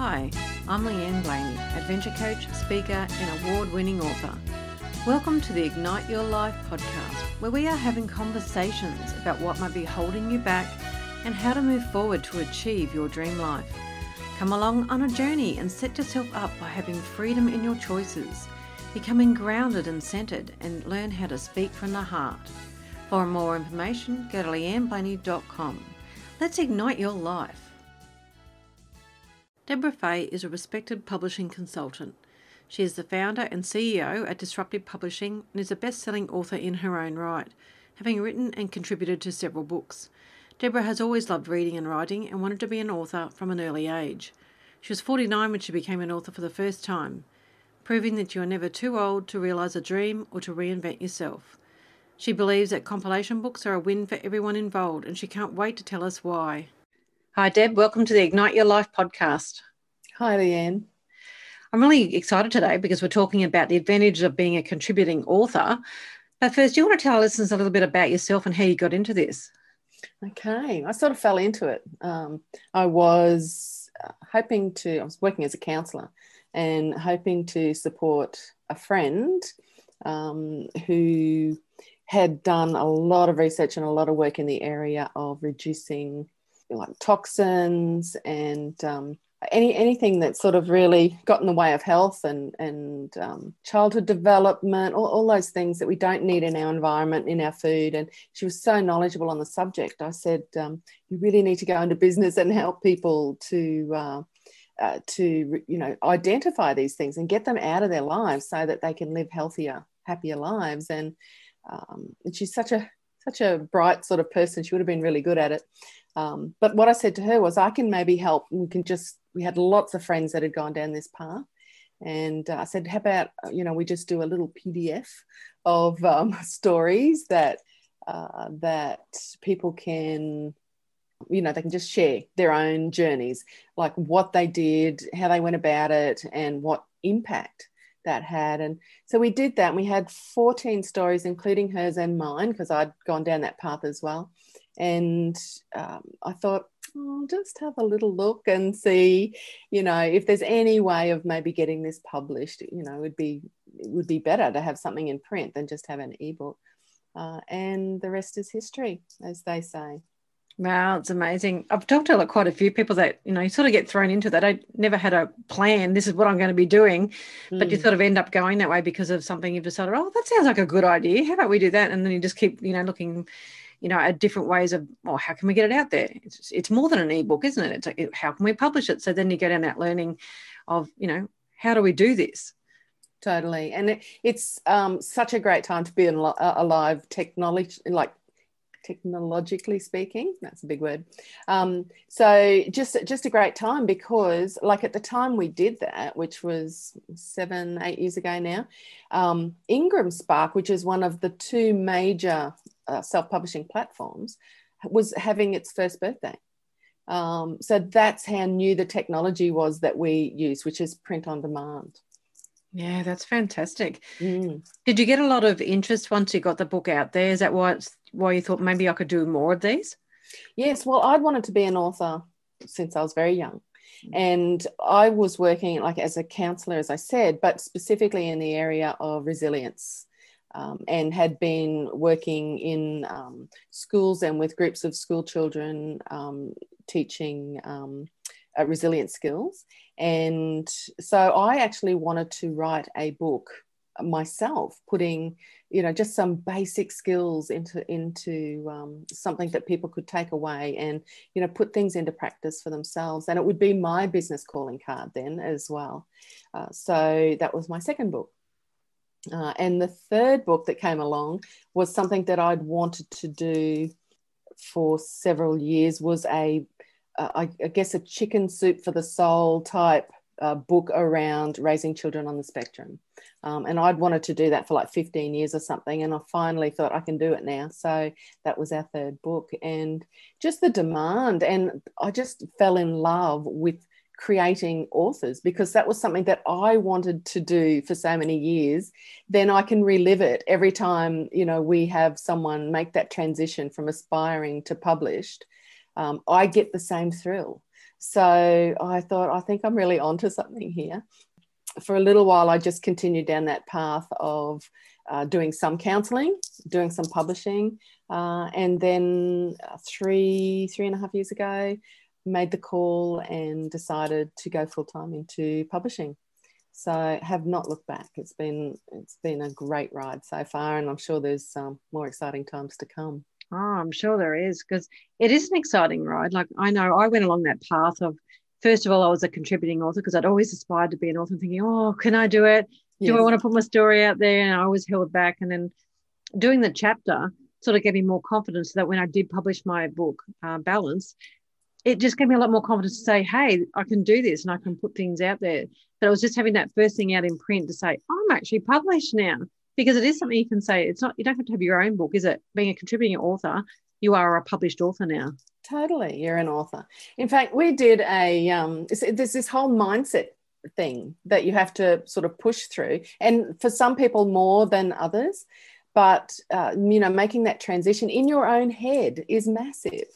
Hi, I'm Leanne Blaney, adventure coach, speaker, and award winning author. Welcome to the Ignite Your Life podcast, where we are having conversations about what might be holding you back and how to move forward to achieve your dream life. Come along on a journey and set yourself up by having freedom in your choices, becoming grounded and centered, and learn how to speak from the heart. For more information, go to leanneblaney.com. Let's ignite your life. Deborah Fay is a respected publishing consultant. She is the founder and CEO at Disruptive Publishing and is a best selling author in her own right, having written and contributed to several books. Deborah has always loved reading and writing and wanted to be an author from an early age. She was 49 when she became an author for the first time, proving that you are never too old to realise a dream or to reinvent yourself. She believes that compilation books are a win for everyone involved and she can't wait to tell us why. Hi, Deb. Welcome to the Ignite Your Life podcast. Hi, Leanne. I'm really excited today because we're talking about the advantage of being a contributing author. But first, do you want to tell our listeners a little bit about yourself and how you got into this? Okay, I sort of fell into it. Um, I was uh, hoping to, I was working as a counsellor and hoping to support a friend um, who had done a lot of research and a lot of work in the area of reducing like toxins and um, any anything that sort of really got in the way of health and and um, childhood development, all, all those things that we don't need in our environment, in our food. And she was so knowledgeable on the subject. I said, um, you really need to go into business and help people to. Uh, uh, to you know identify these things and get them out of their lives so that they can live healthier happier lives and, um, and she's such a such a bright sort of person she would have been really good at it um, but what I said to her was, I can maybe help. We can just, we had lots of friends that had gone down this path. And uh, I said, how about, uh, you know, we just do a little PDF of um, stories that, uh, that people can, you know, they can just share their own journeys, like what they did, how they went about it, and what impact that had. And so we did that. And we had 14 stories, including hers and mine, because I'd gone down that path as well and um, I thought, oh, I'll just have a little look and see, you know, if there's any way of maybe getting this published. You know, it would be it would be better to have something in print than just have an ebook. Uh, and the rest is history, as they say. Wow, it's amazing. I've talked to quite a few people that, you know, you sort of get thrown into that. I never had a plan. This is what I'm going to be doing. Mm. But you hmm. sort of end up going that way because of something you've decided, oh, that sounds like a good idea. How about we do that? And then you just keep, you know, looking you know, at different ways of, well, how can we get it out there? It's, it's more than an ebook, isn't it? It's like, how can we publish it? So then you go down that learning of, you know, how do we do this? Totally. And it, it's um, such a great time to be in, alive, technology, like technologically speaking that's a big word um, so just just a great time because like at the time we did that which was seven eight years ago now um, IngramSpark which is one of the two major uh, self-publishing platforms was having its first birthday um, so that's how new the technology was that we use which is print on demand yeah, that's fantastic. Mm. Did you get a lot of interest once you got the book out there? Is that why why you thought maybe I could do more of these? Yes, well, I'd wanted to be an author since I was very young. Mm. And I was working like as a counselor, as I said, but specifically in the area of resilience. Um, and had been working in um, schools and with groups of school children um, teaching um, uh, resilient skills. And so I actually wanted to write a book myself, putting you know just some basic skills into into um, something that people could take away and you know put things into practice for themselves. And it would be my business calling card then as well. Uh, so that was my second book. Uh, and the third book that came along was something that I'd wanted to do for several years was a uh, I, I, guess a chicken soup for the soul type uh, book around raising children on the spectrum. Um, and I'd wanted to do that for like 15 years or something. And I finally thought I can do it now. So that was our third book. And just the demand. And I just fell in love with creating authors because that was something that I wanted to do for so many years. Then I can relive it every time, you know, we have someone make that transition from aspiring to published um, I get the same thrill So I thought, I think I'm really onto something here. For a little while, I just continued down that path of uh, doing some counseling, doing some publishing, uh, and then uh, three three and a half years ago, made the call and decided to go full time into publishing. So have not looked back. It's been it's been a great ride so far, and I'm sure there's um, more exciting times to come. Oh, I'm sure there is because it is an exciting ride. Like I know I went along that path of first of all, I was a contributing author because I'd always aspired to be an author, thinking, oh, can I do it? Yes. Do I want to put my story out there? And I was held back. And then doing the chapter sort of gave me more confidence that when I did publish my book, uh, Balance, it just gave me a lot more confidence to say, hey, I can do this and I can put things out there. But I was just having that first thing out in print to say, I'm actually published now because it is something you can say. It's not, you don't have to have your own book, is it? Being a contributing author, you are a published author now. Totally. You're an author. In fact, we did a, um, there's this whole mindset thing that you have to sort of push through. And for some people, more than others. But, uh, you know, making that transition in your own head is massive.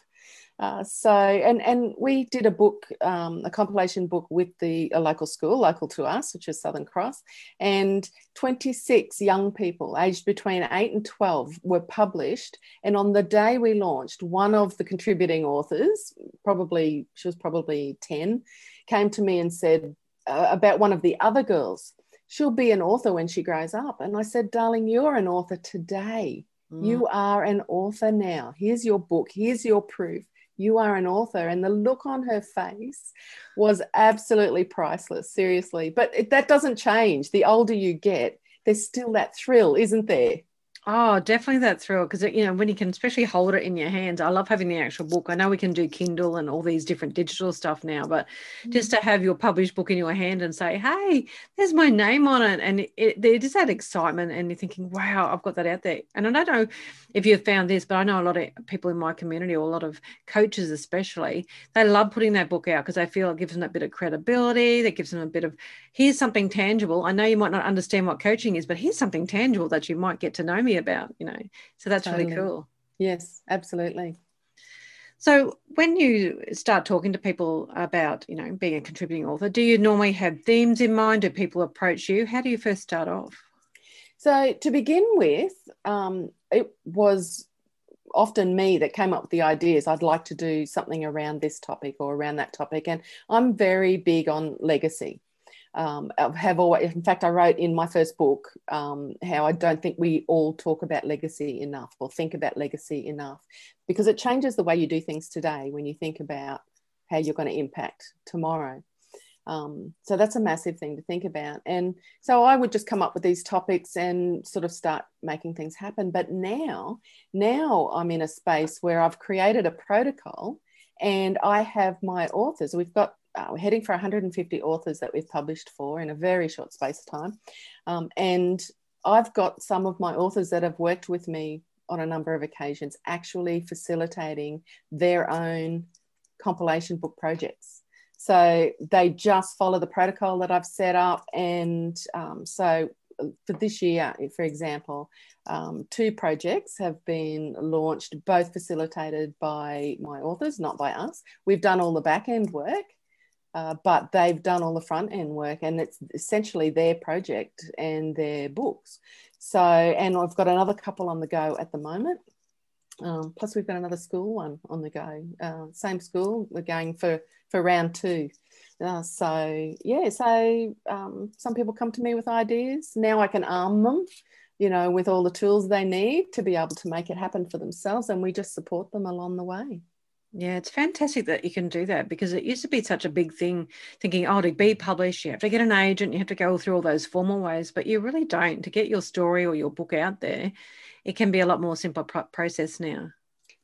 Uh, so, and and we did a book, um, a compilation book with the a local school, local to us, which is Southern Cross, and 26 young people aged between 8 and 12 were published. And on the day we launched, one of the contributing authors, probably she was probably 10, came to me and said uh, about one of the other girls. She'll be an author when she grows up. And I said, darling, you're an author today. Mm. You are an author now. Here's your book. Here's your proof you are an author. And the look on her face was absolutely priceless, seriously. But it, that doesn't change. The older you get, there's still that thrill, isn't there? Oh, definitely that thrill because you know when you can especially hold it in your hands. I love having the actual book. I know we can do Kindle and all these different digital stuff now, but mm. just to have your published book in your hand and say, "Hey, there's my name on it," and it, it, it is that excitement, and you're thinking, "Wow, I've got that out there." And I don't know if you've found this, but I know a lot of people in my community, or a lot of coaches especially, they love putting that book out because they feel it gives them that bit of credibility. That gives them a bit of here's something tangible. I know you might not understand what coaching is, but here's something tangible that you might get to know me about, you know. So that's totally. really cool. Yes, absolutely. So when you start talking to people about, you know, being a contributing author, do you normally have themes in mind? Do people approach you? How do you first start off? So to begin with, um, it was often me that came up with the ideas. I'd like to do something around this topic or around that topic, and I'm very big on legacy um, have always, in fact, I wrote in my first book um, how I don't think we all talk about legacy enough or think about legacy enough because it changes the way you do things today when you think about how you're going to impact tomorrow. Um, so that's a massive thing to think about. And so I would just come up with these topics and sort of start making things happen. But now, now I'm in a space where I've created a protocol and I have my authors. We've got uh, we're heading for 150 authors that we've published for in a very short space of time. Um, and I've got some of my authors that have worked with me on a number of occasions, actually facilitating their own compilation book projects. So they just follow the protocol that I've set up. And um, so uh, for this year, for example, um, two projects have been launched, both facilitated by my authors, not by us. We've done all the back end work uh, but they've done all the front end work and it's essentially their project and their books. So, and I've got another couple on the go at the moment. Um, plus, we've got another school one on the go. Uh, same school, we're going for, for round two. Uh, so, yeah, so um, some people come to me with ideas. Now I can arm them, you know, with all the tools they need to be able to make it happen for themselves, and we just support them along the way. Yeah, it's fantastic that you can do that because it used to be such a big thing thinking, oh, to be published, you have to get an agent, you have to go through all those formal ways, but you really don't. To get your story or your book out there, it can be a lot more simple pro- process now.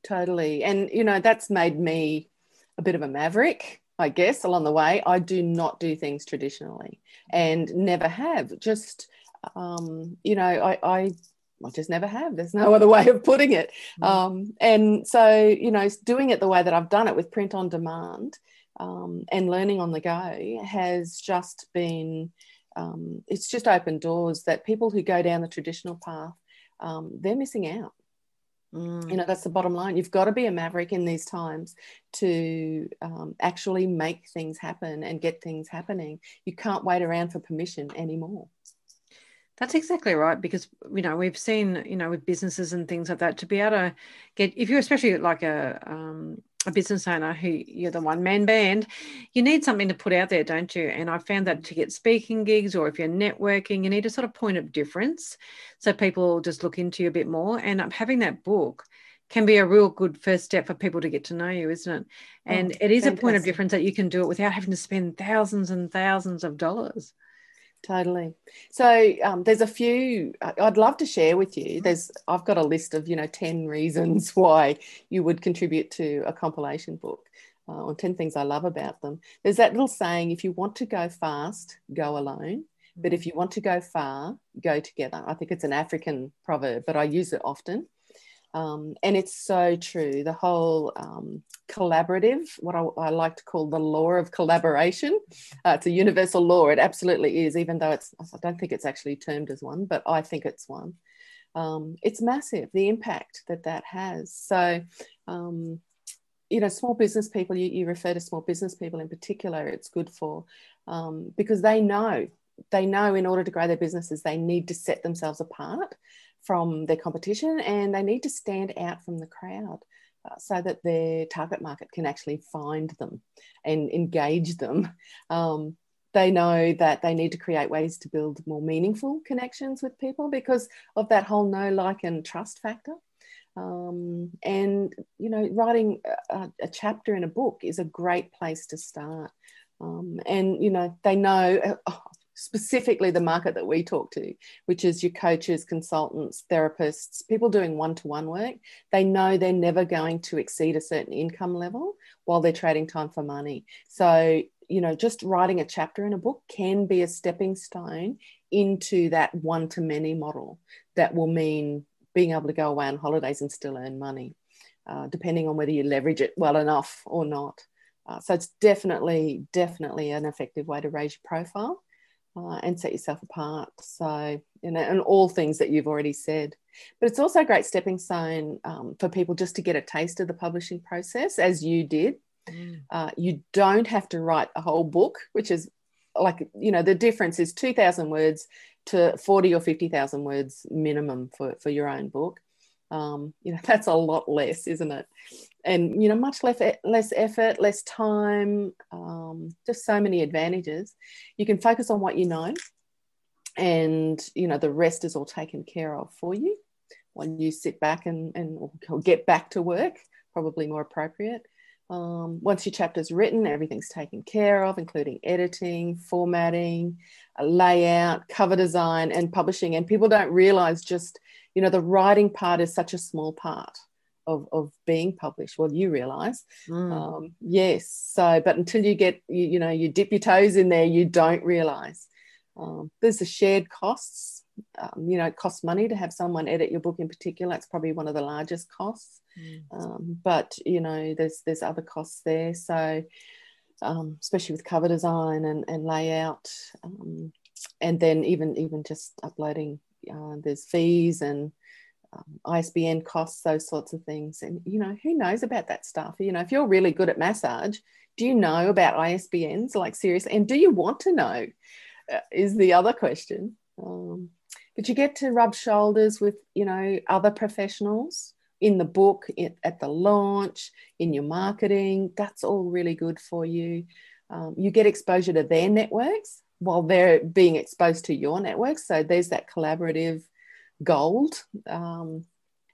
Totally. And, you know, that's made me a bit of a maverick, I guess, along the way. I do not do things traditionally and never have. Just, um, you know, I, I I just never have. There's no other way of putting it. Mm. Um, and so, you know, doing it the way that I've done it with print on demand um, and learning on the go has just been, um, it's just opened doors that people who go down the traditional path, um, they're missing out. Mm. You know, that's the bottom line. You've got to be a maverick in these times to um, actually make things happen and get things happening. You can't wait around for permission anymore. That's exactly right because you know we've seen you know with businesses and things like that to be able to get if you're especially like a um, a business owner who you're the one man band, you need something to put out there, don't you? And I found that to get speaking gigs or if you're networking, you need a sort of point of difference so people just look into you a bit more. And having that book can be a real good first step for people to get to know you, isn't it? Oh, and oh, it is fantastic. a point of difference that you can do it without having to spend thousands and thousands of dollars. Totally. So um, there's a few I'd love to share with you. There's I've got a list of you know ten reasons why you would contribute to a compilation book, uh, or ten things I love about them. There's that little saying: if you want to go fast, go alone. But if you want to go far, go together. I think it's an African proverb, but I use it often. Um, and it's so true. The whole um, collaborative, what I, I, like to call the law of collaboration, uh, it's a universal law. It absolutely is, even though it's, I don't think it's actually termed as one, but I think it's one. Um, it's massive, the impact that that has. So, um, you know, small business people, you, you, refer to small business people in particular, it's good for um, because they know, they know in order to grow their businesses, they need to set themselves apart from their competition and they need to stand out from the crowd uh, so that their target market can actually find them and engage them. Um, they know that they need to create ways to build more meaningful connections with people because of that whole know, like, and trust factor. Um, and you know, writing a, a, chapter in a book is a great place to start. Um, and you know, they know. Oh, specifically the market that we talk to, which is your coaches, consultants, therapists, people doing one to one work, they know they're never going to exceed a certain income level while they're trading time for money. So, you know, just writing a chapter in a book can be a stepping stone into that one to many model that will mean being able to go away on holidays and still earn money, uh, depending on whether you leverage it well enough or not. Uh, so it's definitely, definitely an effective way to raise your profile uh, and set yourself apart. So, you know, and all things that you've already said. But it's also a great stepping stone um, for people just to get a taste of the publishing process, as you did. Mm. Uh, you don't have to write a whole book, which is like, you know, the difference is 2,000 words to 40 or 50,000 words minimum for, for your own book. Um, you know, that's a lot less, isn't it? And you know much less less effort less time um, just so many advantages. You can focus on what you know and you know the rest is all taken care of for you when you sit back and, and get back to work probably more appropriate. Um, once your chapter's written everything's taken care of including editing formatting layout cover design and publishing and people don't realize just you know the writing part is such a small part of, of being published. Well you realize. Mm. um, yes so but until you get you, you know you dip your toes in there you don't realize. Um, there's the shared costs. Um, you know it costs money to have someone edit your book in particular. It's probably one of the largest costs. Mm. Um, but you know there's there's other costs there. So um, especially with cover design and, and layout um, and then even even just uploading uh, there's fees and um, ISBN costs, those sorts of things. And, you know, who knows about that stuff? You know, if you're really good at massage, do you know about ISBNs? Like, seriously, and do you want to know? Uh, is the other question. Um, but you get to rub shoulders with, you know, other professionals in the book, in, at the launch, in your marketing. That's all really good for you. Um, you get exposure to their networks while they're being exposed to your networks. So there's that collaborative gold. Um,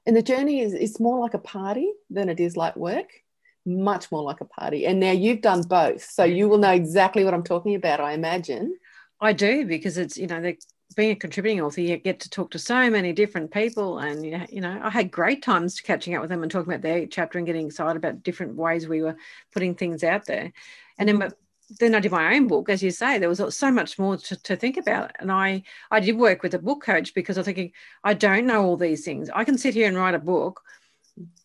and the journey is it's more like a party than it is like work, much more like a party. And now you've done both, so you will know exactly what I'm talking about. I imagine. I do because it's you know the being a contributing author, you get to talk to so many different people, and you know, I had great times catching up with them and talking about their chapter and getting excited about different ways we were putting things out there. And then, but then I did my own book, as you say, there was so much more to, to, think about. And I, I did work with a book coach because I'm thinking, I don't know all these things. I can sit here and write a book,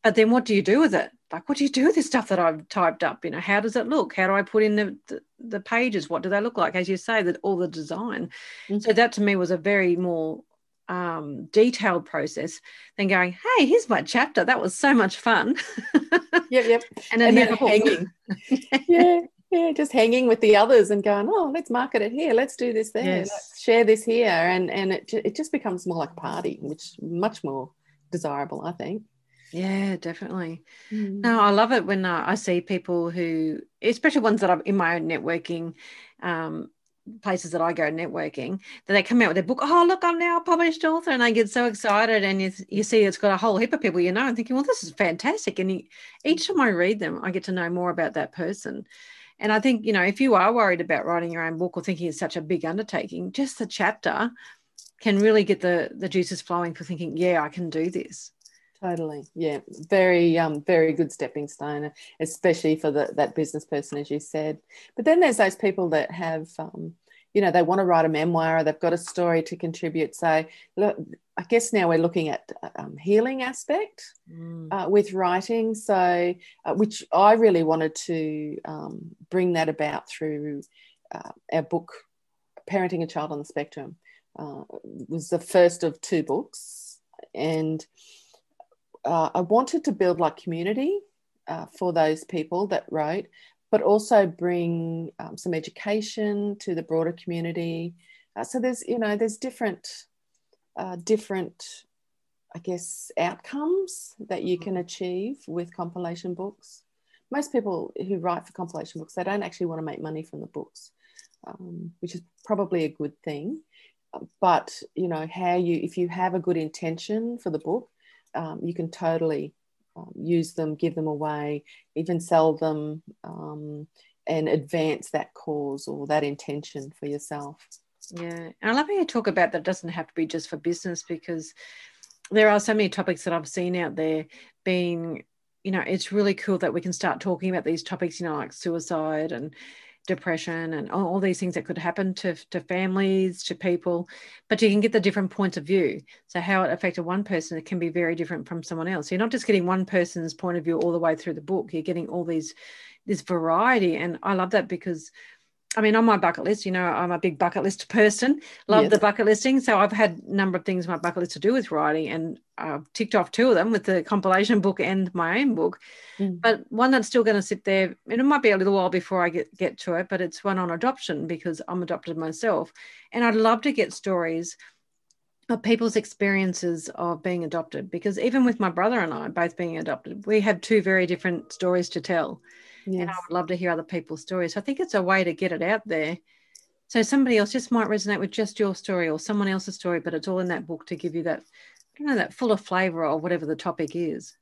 but then what do you do with it? Like, what do you do with this stuff that I've typed up? You know, how does it look? How do I put in the, the, the pages? What do they look like? As you say, that all the design. Mm-hmm. So that to me was a very more um, detailed process than going, "Hey, here's my chapter. That was so much fun." yep, yep. and then, and then hanging. yeah, yeah, just hanging with the others and going, "Oh, let's market it here. Let's do this there. Yes. Let's share this here," and and it it just becomes more like a party, which much more desirable, I think. Yeah, definitely. Mm. No, I love it when uh, I see people who, especially ones that I'm in my own networking um, places that I go networking, that they come out with their book. Oh, look, I'm now a published author, and they get so excited. And you, you see, it's got a whole heap of people you know, and thinking, well, this is fantastic. And you, each time I read them, I get to know more about that person. And I think, you know, if you are worried about writing your own book or thinking it's such a big undertaking, just the chapter can really get the the juices flowing for thinking, yeah, I can do this. Totally. Yeah. Very, um, very good stepping stone, especially for the, that business person, as you said. But then there's those people that have, um, you know, they want to write a memoir or they've got a story to contribute. So, look, I guess now we're looking at um, healing aspect mm. uh, with writing. So, uh, which I really wanted to um, bring that about through uh, our book, Parenting a Child on the Spectrum. Uh, was the first of two books, and uh, I wanted to build like community uh, for those people that wrote, but also bring um, some education to the broader community. Uh, so there's you know there's different uh, different I guess outcomes that you can achieve with compilation books. Most people who write for compilation books they don't actually want to make money from the books, um, which is probably a good thing. But you know how you if you have a good intention for the book um, you can totally um, use them, give them away, even sell them, um, and advance that cause or that intention for yourself. Yeah, and I love how you talk about that. It doesn't have to be just for business because there are so many topics that I've seen out there being, you know, it's really cool that we can start talking about these topics, you know, like suicide and depression and all, these things that could happen to, to families, to people, but you can get the different points of view. So, how it affected one person, it can be very different from someone else. You're not just getting one person's point of view all the way through the book, you're getting all these, this variety. And I love that because I mean, on my bucket list, you know, I'm a big bucket list person. Love yes. the bucket listing. So I've had a number of things on my bucket list to do with writing, and I've ticked off two of them with the compilation book and my own book. Mm. But one that's still going to sit there, and it might be a little while before I get, get to it, but it's one on adoption because I'm adopted myself. And I'd love to get stories of people's experiences of being adopted because even with my brother and I both being adopted, we have two very different stories to tell. Yes. And I would love to hear other people's stories. So I think it's a way to get it out there. So somebody else just might resonate with just your story or someone else's story, but it's all in that book to give you that, you know, that full of flavor or whatever the topic is.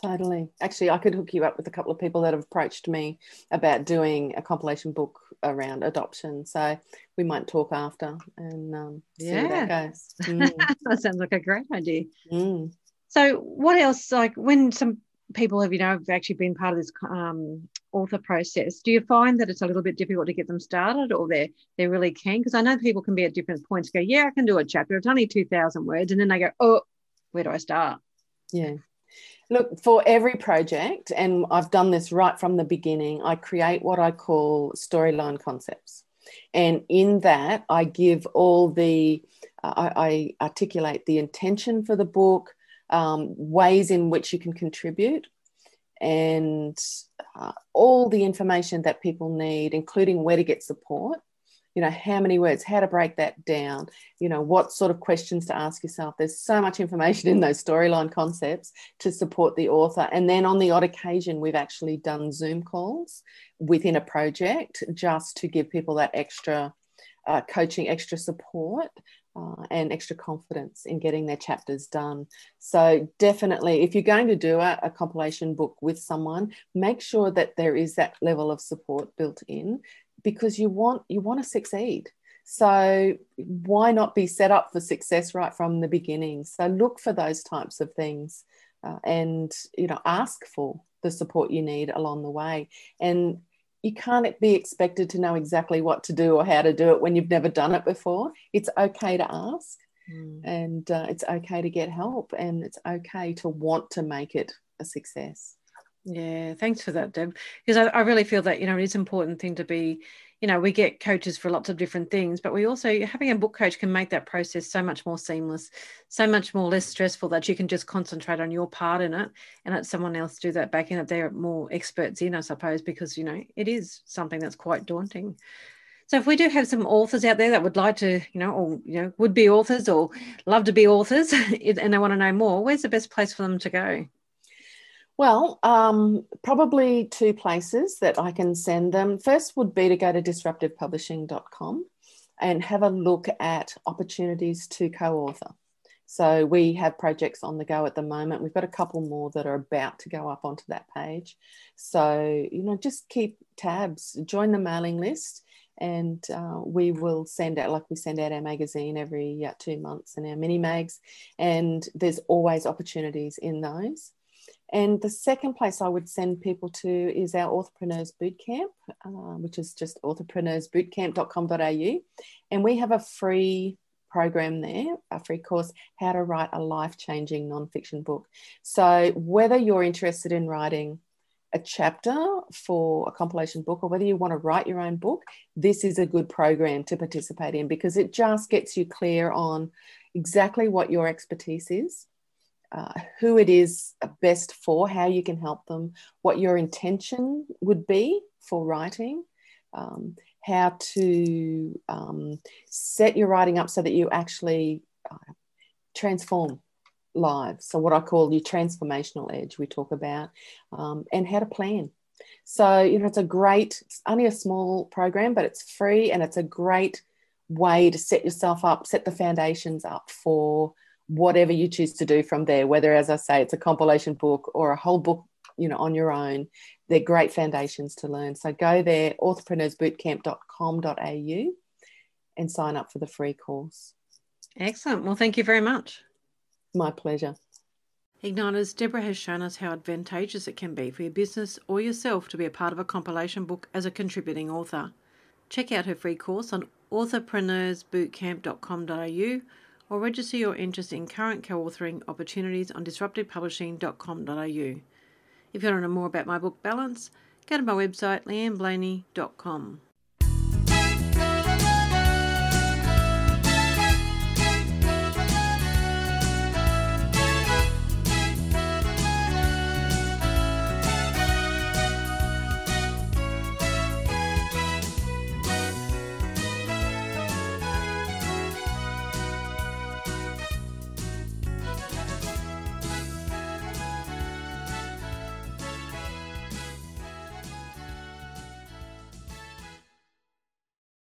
Totally. Actually, I could hook you up with a couple of people that have approached me about doing a compilation book around adoption. So we might talk after and um, see yeah. how that goes. Mm. that sounds like a great idea. Mm. So, what else? Like when some people have, you know, have actually been part of this um, author process, do you find that it's a little bit difficult to get them started, or they're they're really keen? Because I know people can be at different points. Go, yeah, I can do a chapter. It's only two thousand words, and then they go, oh, where do I start? Yeah. Look, for every project, and I've done this right from the beginning, I create what I call storyline concepts. And in that, I give all the, uh, I, I articulate the intention for the book, um, ways in which you can contribute, and uh, all the information that people need, including where to get support. You know, how many words, how to break that down, you know, what sort of questions to ask yourself. There's so much information in those storyline concepts to support the author. And then on the odd occasion, we've actually done Zoom calls within a project just to give people that extra uh, coaching, extra support uh, and extra confidence in getting their chapters done. So, definitely, if you're going to do a, a, compilation book with someone, make sure that there is that level of support built in because you want you want to succeed. So, why not be set up for success right from the beginning? So, look for those types of things uh, and you know ask for the support you need along the way and you can't be expected to know exactly what to do or how to do it when you've never done it before. It's okay to ask mm. and uh, it's okay to get help and it's okay to want to make it a success. Yeah, thanks for that, Deb. Because I, I really feel that, you know, it is important thing to be, you know, we get coaches for lots of different things, but we also having a book coach can make that process so much more seamless, so much more less stressful that you can just concentrate on your part in it and let someone else do that back in it. They're more experts in, I suppose, because you know it is something that's quite daunting. So if we do have some authors out there that would like to, you know, or you know, would be authors or love to be authors and they want to know more, where's the best place for them to go? Well, um, probably two places that I can send them. First would be to go to disruptivepublishing.com and have a look at opportunities to co author. So we have projects on the go at the moment. We've got a couple more that are about to go up onto that page. So, you know, just keep tabs, join the mailing list, and uh, we will send out, like we send out our magazine every uh, two months and our mini mags. And there's always opportunities in those. And the second place I would send people to is our Authorpreneurs Bootcamp, uh, which is just authorpreneursbootcamp.com.au. And we have a free program there, a free course, How to Write a Life Changing Nonfiction Book. So, whether you're interested in writing a chapter for a compilation book or whether you want to write your own book, this is a good program to participate in because it just gets you clear on exactly what your expertise is uh, who it is best for, how you can help them, what your intention would be for writing, um, how to um, set your writing up so that you actually uh, transform lives. So, what I call your transformational edge, we talk about, um, and how to plan. So, you know, it's a great, it's only a small program, but it's free and it's a great way to set yourself up, set the foundations up for whatever you choose to do from there, whether, as I say, it's a compilation book or a whole book, you know, on your own, they're great foundations to learn. So go there, authorpreneursbootcamp.com.au and sign up for the free course. Excellent. Well, thank you very much. My pleasure. Igniters, Deborah has shown us how advantageous it can be for your business or yourself to be a part of a compilation book as a contributing author. Check out her free course on authorpreneursbootcamp.com.au or register your interest in current co authoring opportunities on disruptivepublishing.com.au. If you want to know more about my book Balance, go to my website leanneblaney.com.